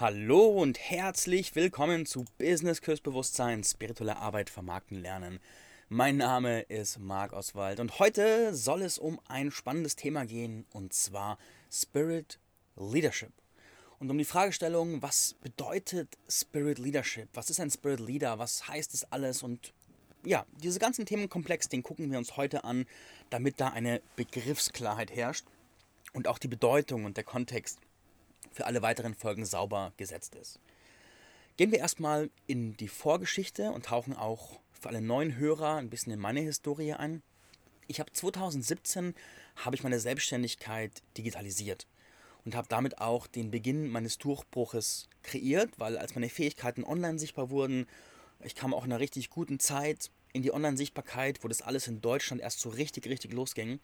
Hallo und herzlich willkommen zu Business Kursbewusstsein, spirituelle Arbeit vermarkten lernen. Mein Name ist Marc Oswald und heute soll es um ein spannendes Thema gehen und zwar Spirit Leadership. Und um die Fragestellung, was bedeutet Spirit Leadership? Was ist ein Spirit Leader? Was heißt es alles? Und ja, diese ganzen Themenkomplex, den gucken wir uns heute an, damit da eine Begriffsklarheit herrscht und auch die Bedeutung und der Kontext für alle weiteren Folgen sauber gesetzt ist. Gehen wir erstmal in die Vorgeschichte und tauchen auch für alle neuen Hörer ein bisschen in meine Historie ein. Ich habe 2017 habe ich meine Selbstständigkeit digitalisiert und habe damit auch den Beginn meines Durchbruches kreiert, weil als meine Fähigkeiten online sichtbar wurden, ich kam auch in einer richtig guten Zeit in die Online-Sichtbarkeit, wo das alles in Deutschland erst so richtig, richtig losging.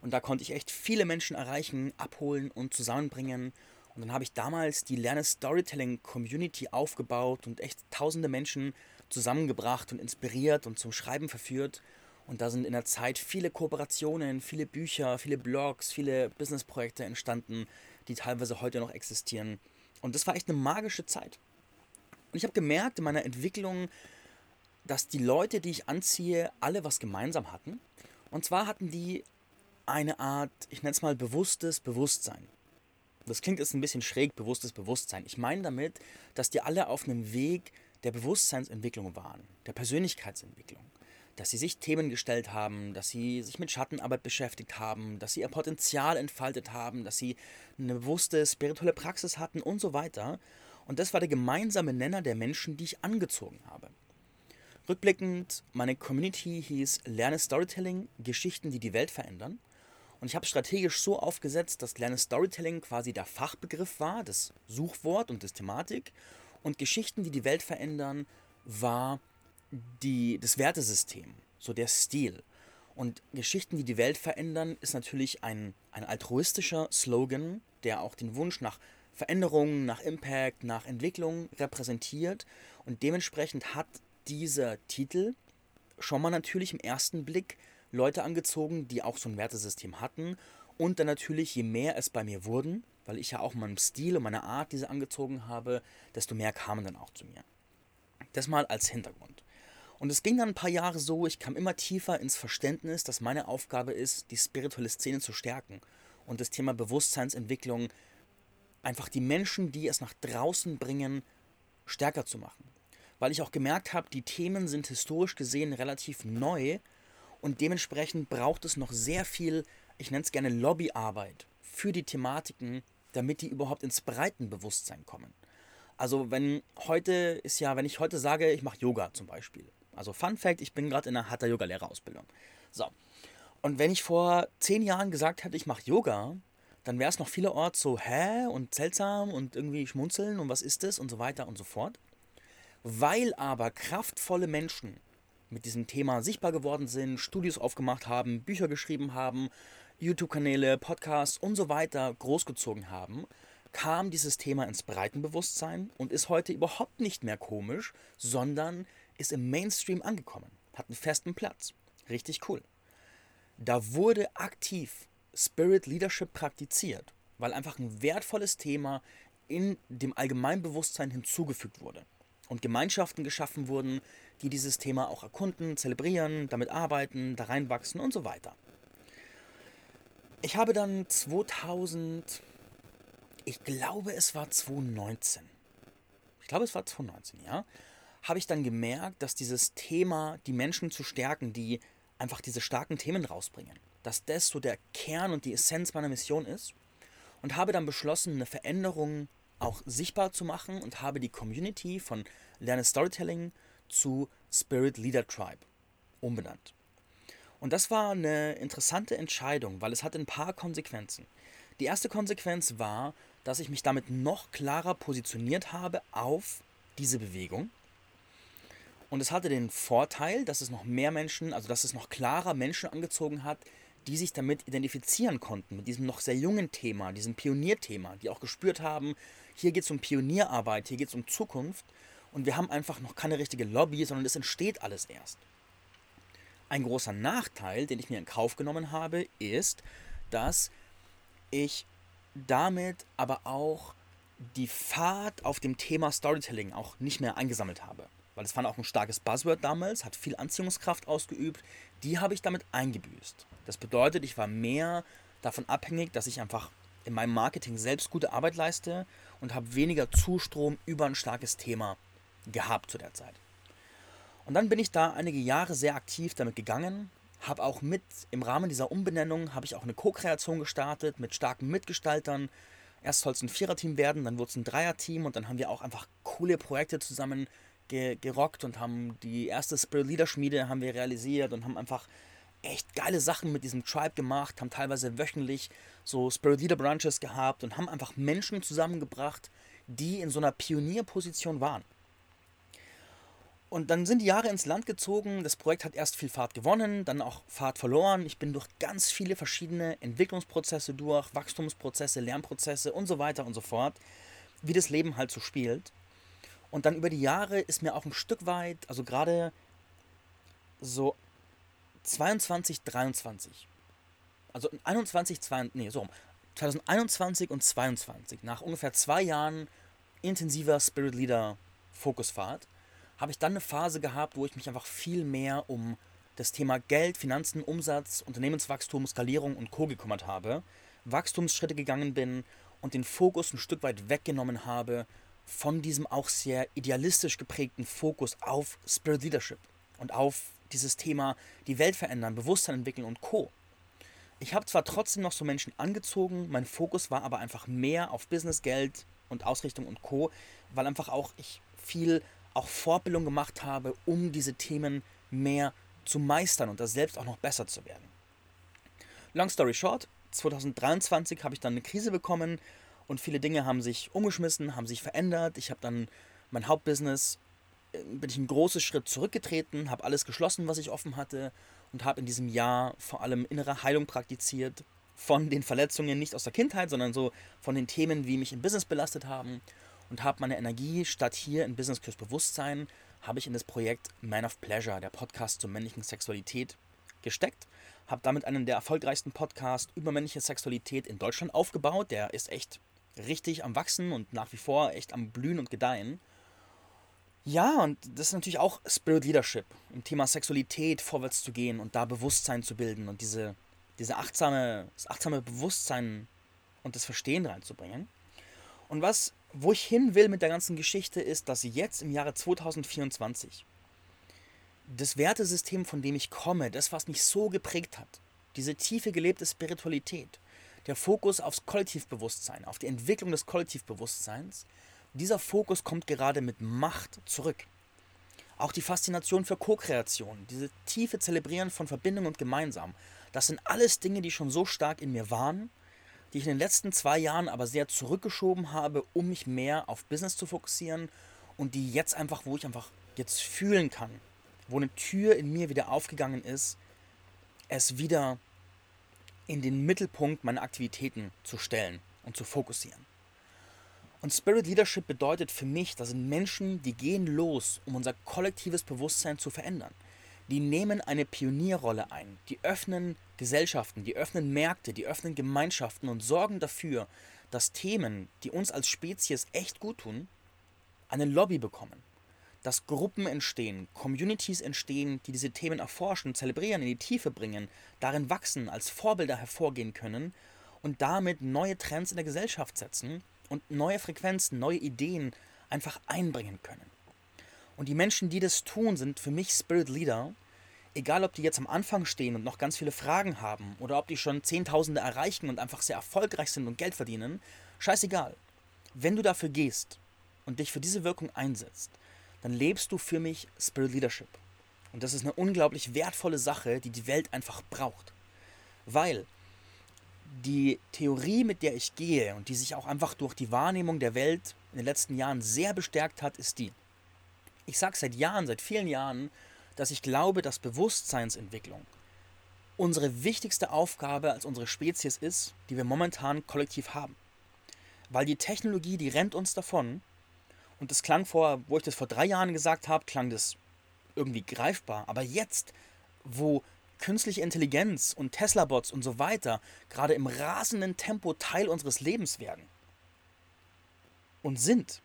Und da konnte ich echt viele Menschen erreichen, abholen und zusammenbringen und dann habe ich damals die Lerne Storytelling Community aufgebaut und echt tausende Menschen zusammengebracht und inspiriert und zum Schreiben verführt. Und da sind in der Zeit viele Kooperationen, viele Bücher, viele Blogs, viele Businessprojekte entstanden, die teilweise heute noch existieren. Und das war echt eine magische Zeit. Und ich habe gemerkt in meiner Entwicklung, dass die Leute, die ich anziehe, alle was gemeinsam hatten. Und zwar hatten die eine Art, ich nenne es mal bewusstes Bewusstsein. Das klingt jetzt ein bisschen schräg, bewusstes Bewusstsein. Ich meine damit, dass die alle auf einem Weg der Bewusstseinsentwicklung waren, der Persönlichkeitsentwicklung. Dass sie sich Themen gestellt haben, dass sie sich mit Schattenarbeit beschäftigt haben, dass sie ihr Potenzial entfaltet haben, dass sie eine bewusste spirituelle Praxis hatten und so weiter. Und das war der gemeinsame Nenner der Menschen, die ich angezogen habe. Rückblickend, meine Community hieß Lerne Storytelling, Geschichten, die die Welt verändern. Und ich habe strategisch so aufgesetzt, dass Lerne Storytelling quasi der Fachbegriff war, das Suchwort und das Thematik. Und Geschichten, die die Welt verändern, war die, das Wertesystem, so der Stil. Und Geschichten, die die Welt verändern, ist natürlich ein, ein altruistischer Slogan, der auch den Wunsch nach Veränderung, nach Impact, nach Entwicklung repräsentiert. Und dementsprechend hat dieser Titel schon mal natürlich im ersten Blick Leute angezogen, die auch so ein Wertesystem hatten. Und dann natürlich, je mehr es bei mir wurden, weil ich ja auch meinem Stil und meiner Art diese angezogen habe, desto mehr kamen dann auch zu mir. Das mal als Hintergrund. Und es ging dann ein paar Jahre so, ich kam immer tiefer ins Verständnis, dass meine Aufgabe ist, die spirituelle Szene zu stärken und das Thema Bewusstseinsentwicklung, einfach die Menschen, die es nach draußen bringen, stärker zu machen. Weil ich auch gemerkt habe, die Themen sind historisch gesehen relativ neu und dementsprechend braucht es noch sehr viel, ich nenne es gerne Lobbyarbeit für die Thematiken, damit die überhaupt ins Breitenbewusstsein kommen. Also wenn heute ist ja, wenn ich heute sage, ich mache Yoga zum Beispiel. Also Fun Fact, ich bin gerade in einer Hatha Yoga Lehrerausbildung. So. Und wenn ich vor zehn Jahren gesagt hätte, ich mache Yoga, dann wäre es noch vielerorts so, hä? Und seltsam und irgendwie schmunzeln und was ist das und so weiter und so fort. Weil aber kraftvolle Menschen mit diesem Thema sichtbar geworden sind, Studios aufgemacht haben, Bücher geschrieben haben, YouTube-Kanäle, Podcasts und so weiter großgezogen haben, kam dieses Thema ins Breitenbewusstsein und ist heute überhaupt nicht mehr komisch, sondern ist im Mainstream angekommen, hat einen festen Platz. Richtig cool. Da wurde aktiv Spirit Leadership praktiziert, weil einfach ein wertvolles Thema in dem Allgemeinbewusstsein hinzugefügt wurde und Gemeinschaften geschaffen wurden, die dieses Thema auch erkunden, zelebrieren, damit arbeiten, da reinwachsen und so weiter. Ich habe dann 2000, ich glaube es war 2019, ich glaube es war 2019, ja, habe ich dann gemerkt, dass dieses Thema, die Menschen zu stärken, die einfach diese starken Themen rausbringen, dass das so der Kern und die Essenz meiner Mission ist und habe dann beschlossen, eine Veränderung auch sichtbar zu machen und habe die Community von Lerne Storytelling zu Spirit Leader Tribe umbenannt. Und das war eine interessante Entscheidung, weil es hatte ein paar Konsequenzen. Die erste Konsequenz war, dass ich mich damit noch klarer positioniert habe auf diese Bewegung. Und es hatte den Vorteil, dass es noch mehr Menschen, also dass es noch klarer Menschen angezogen hat, die sich damit identifizieren konnten, mit diesem noch sehr jungen Thema, diesem Pionierthema, die auch gespürt haben, hier geht es um Pionierarbeit, hier geht es um Zukunft und wir haben einfach noch keine richtige Lobby, sondern es entsteht alles erst. Ein großer Nachteil, den ich mir in Kauf genommen habe, ist, dass ich damit aber auch die Fahrt auf dem Thema Storytelling auch nicht mehr eingesammelt habe. Weil es war auch ein starkes Buzzword damals, hat viel Anziehungskraft ausgeübt. Die habe ich damit eingebüßt. Das bedeutet, ich war mehr davon abhängig, dass ich einfach in meinem Marketing selbst gute Arbeit leiste und habe weniger Zustrom über ein starkes Thema gehabt zu der Zeit. Und dann bin ich da einige Jahre sehr aktiv damit gegangen, habe auch mit im Rahmen dieser Umbenennung habe ich auch eine Co-Kreation gestartet mit starken Mitgestaltern. Erst soll es ein Viererteam werden, dann wurde es ein Dreierteam und dann haben wir auch einfach coole Projekte zusammen ge gerockt und haben die erste Spirit Leader Schmiede haben wir realisiert und haben einfach echt geile Sachen mit diesem Tribe gemacht, haben teilweise wöchentlich so Spirit Leader Brunches gehabt und haben einfach Menschen zusammengebracht, die in so einer Pionierposition waren. Und dann sind die Jahre ins Land gezogen. Das Projekt hat erst viel Fahrt gewonnen, dann auch Fahrt verloren. Ich bin durch ganz viele verschiedene Entwicklungsprozesse durch, Wachstumsprozesse, Lernprozesse und so weiter und so fort, wie das Leben halt so spielt. Und dann über die Jahre ist mir auch ein Stück weit, also gerade so 22, 23, also 21, 22, nee, so 2021 und 22, nach ungefähr zwei Jahren intensiver Spirit Leader Fokusfahrt, habe ich dann eine Phase gehabt, wo ich mich einfach viel mehr um das Thema Geld, Finanzen, Umsatz, Unternehmenswachstum, Skalierung und Co. gekümmert habe, Wachstumsschritte gegangen bin und den Fokus ein Stück weit weggenommen habe von diesem auch sehr idealistisch geprägten Fokus auf Spirit Leadership und auf dieses Thema die Welt verändern, Bewusstsein entwickeln und Co. Ich habe zwar trotzdem noch so Menschen angezogen, mein Fokus war aber einfach mehr auf Business, Geld und Ausrichtung und Co., weil einfach auch ich viel auch Vorbildung gemacht habe, um diese Themen mehr zu meistern und da selbst auch noch besser zu werden. Long story short, 2023 habe ich dann eine Krise bekommen und viele Dinge haben sich umgeschmissen, haben sich verändert. Ich habe dann mein Hauptbusiness, äh, bin ich einen großen Schritt zurückgetreten, habe alles geschlossen, was ich offen hatte und habe in diesem Jahr vor allem innere Heilung praktiziert von den Verletzungen nicht aus der Kindheit, sondern so von den Themen, wie mich im Business belastet haben und habe meine Energie statt hier in Business Kurs Bewusstsein, habe ich in das Projekt Man of Pleasure, der Podcast zur männlichen Sexualität, gesteckt. Habe damit einen der erfolgreichsten Podcasts über männliche Sexualität in Deutschland aufgebaut. Der ist echt richtig am Wachsen und nach wie vor echt am Blühen und Gedeihen. Ja, und das ist natürlich auch Spirit Leadership, im Thema Sexualität vorwärts zu gehen und da Bewusstsein zu bilden und diese, diese achtsame, das achtsame Bewusstsein und das Verstehen reinzubringen. Und was wo ich hin will mit der ganzen Geschichte ist, dass jetzt im Jahre 2024 das Wertesystem, von dem ich komme, das, was mich so geprägt hat, diese tiefe gelebte Spiritualität, der Fokus aufs Kollektivbewusstsein, auf die Entwicklung des Kollektivbewusstseins, dieser Fokus kommt gerade mit Macht zurück. Auch die Faszination für Co-Kreation, diese tiefe Zelebrieren von Verbindung und Gemeinsam, das sind alles Dinge, die schon so stark in mir waren die ich in den letzten zwei Jahren aber sehr zurückgeschoben habe, um mich mehr auf Business zu fokussieren und die jetzt einfach, wo ich einfach jetzt fühlen kann, wo eine Tür in mir wieder aufgegangen ist, es wieder in den Mittelpunkt meiner Aktivitäten zu stellen und zu fokussieren. Und Spirit Leadership bedeutet für mich, das sind Menschen, die gehen los, um unser kollektives Bewusstsein zu verändern die nehmen eine Pionierrolle ein, die öffnen Gesellschaften, die öffnen Märkte, die öffnen Gemeinschaften und sorgen dafür, dass Themen, die uns als Spezies echt gut tun, eine Lobby bekommen. Dass Gruppen entstehen, Communities entstehen, die diese Themen erforschen, zelebrieren, in die Tiefe bringen, darin wachsen, als Vorbilder hervorgehen können und damit neue Trends in der Gesellschaft setzen und neue Frequenzen, neue Ideen einfach einbringen können. Und die Menschen, die das tun, sind für mich Spirit Leader. Egal, ob die jetzt am Anfang stehen und noch ganz viele Fragen haben oder ob die schon Zehntausende erreichen und einfach sehr erfolgreich sind und Geld verdienen, scheißegal. Wenn du dafür gehst und dich für diese Wirkung einsetzt, dann lebst du für mich Spirit Leadership. Und das ist eine unglaublich wertvolle Sache, die die Welt einfach braucht. Weil die Theorie, mit der ich gehe und die sich auch einfach durch die Wahrnehmung der Welt in den letzten Jahren sehr bestärkt hat, ist die. Ich sage seit Jahren, seit vielen Jahren, dass ich glaube, dass Bewusstseinsentwicklung unsere wichtigste Aufgabe als unsere Spezies ist, die wir momentan kollektiv haben. Weil die Technologie, die rennt uns davon. Und das klang vor, wo ich das vor drei Jahren gesagt habe, klang das irgendwie greifbar. Aber jetzt, wo künstliche Intelligenz und Tesla-Bots und so weiter gerade im rasenden Tempo Teil unseres Lebens werden, und sind.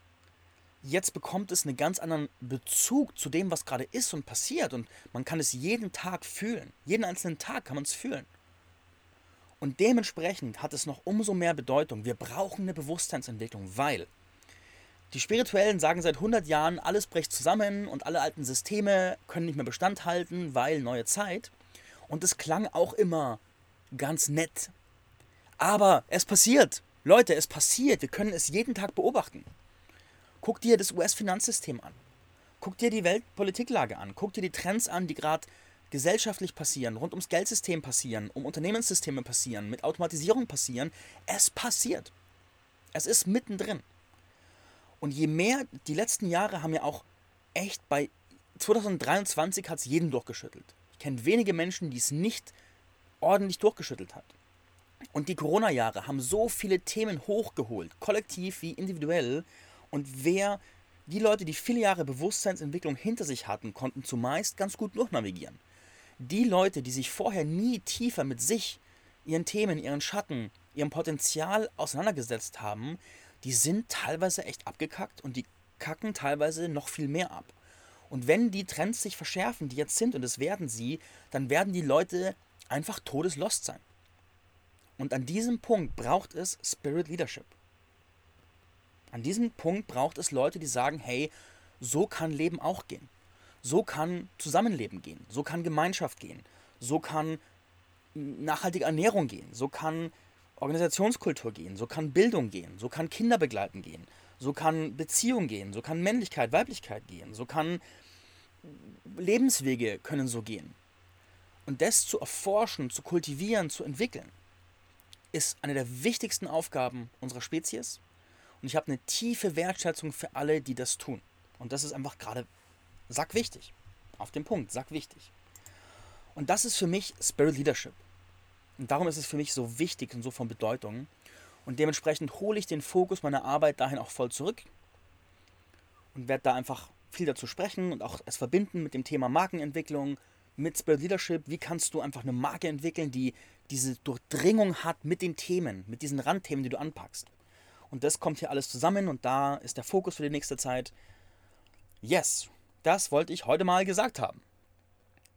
Jetzt bekommt es einen ganz anderen Bezug zu dem, was gerade ist und passiert. Und man kann es jeden Tag fühlen. Jeden einzelnen Tag kann man es fühlen. Und dementsprechend hat es noch umso mehr Bedeutung. Wir brauchen eine Bewusstseinsentwicklung, weil die Spirituellen sagen seit 100 Jahren, alles bricht zusammen und alle alten Systeme können nicht mehr Bestand halten, weil neue Zeit. Und es klang auch immer ganz nett. Aber es passiert. Leute, es passiert. Wir können es jeden Tag beobachten. Guck dir das US-Finanzsystem an. Guck dir die Weltpolitiklage an. Guck dir die Trends an, die gerade gesellschaftlich passieren, rund ums Geldsystem passieren, um Unternehmenssysteme passieren, mit Automatisierung passieren. Es passiert. Es ist mittendrin. Und je mehr, die letzten Jahre haben ja auch echt bei 2023 hat es jeden durchgeschüttelt. Ich kenne wenige Menschen, die es nicht ordentlich durchgeschüttelt hat. Und die Corona-Jahre haben so viele Themen hochgeholt, kollektiv wie individuell. Und wer, die Leute, die viele Jahre Bewusstseinsentwicklung hinter sich hatten, konnten zumeist ganz gut durchnavigieren die Leute, die sich vorher nie tiefer mit sich, ihren Themen, ihren Schatten, ihrem Potenzial auseinandergesetzt haben, die sind teilweise echt abgekackt und die kacken teilweise noch viel mehr ab. Und wenn die Trends sich verschärfen, die jetzt sind, und es werden sie, dann werden die Leute einfach todeslost sein. Und an diesem Punkt braucht es Spirit Leadership. An diesem Punkt braucht es Leute, die sagen, hey, so kann Leben auch gehen. So kann Zusammenleben gehen, so kann Gemeinschaft gehen, so kann nachhaltige Ernährung gehen, so kann Organisationskultur gehen, so kann Bildung gehen, so kann Kinderbegleiten gehen, so kann Beziehung gehen, so kann Männlichkeit, Weiblichkeit gehen, so kann Lebenswege können so gehen. Und das zu erforschen, zu kultivieren, zu entwickeln, ist eine der wichtigsten Aufgaben unserer Spezies. Und ich habe eine tiefe Wertschätzung für alle, die das tun. Und das ist einfach gerade Sack wichtig. Auf den Punkt, sack wichtig. Und das ist für mich Spirit Leadership. Und darum ist es für mich so wichtig und so von Bedeutung. Und dementsprechend hole ich den Fokus meiner Arbeit dahin auch voll zurück und werde da einfach viel dazu sprechen und auch es verbinden mit dem Thema Markenentwicklung, mit Spirit Leadership. Wie kannst du einfach eine Marke entwickeln, die diese Durchdringung hat mit den Themen, mit diesen Randthemen, die du anpackst. Und das kommt hier alles zusammen und da ist der Fokus für die nächste Zeit. Yes, das wollte ich heute mal gesagt haben.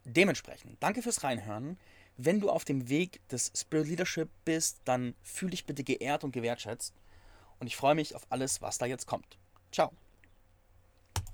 Dementsprechend, danke fürs Reinhören. Wenn du auf dem Weg des Spirit Leadership bist, dann fühle dich bitte geehrt und gewertschätzt. Und ich freue mich auf alles, was da jetzt kommt. Ciao.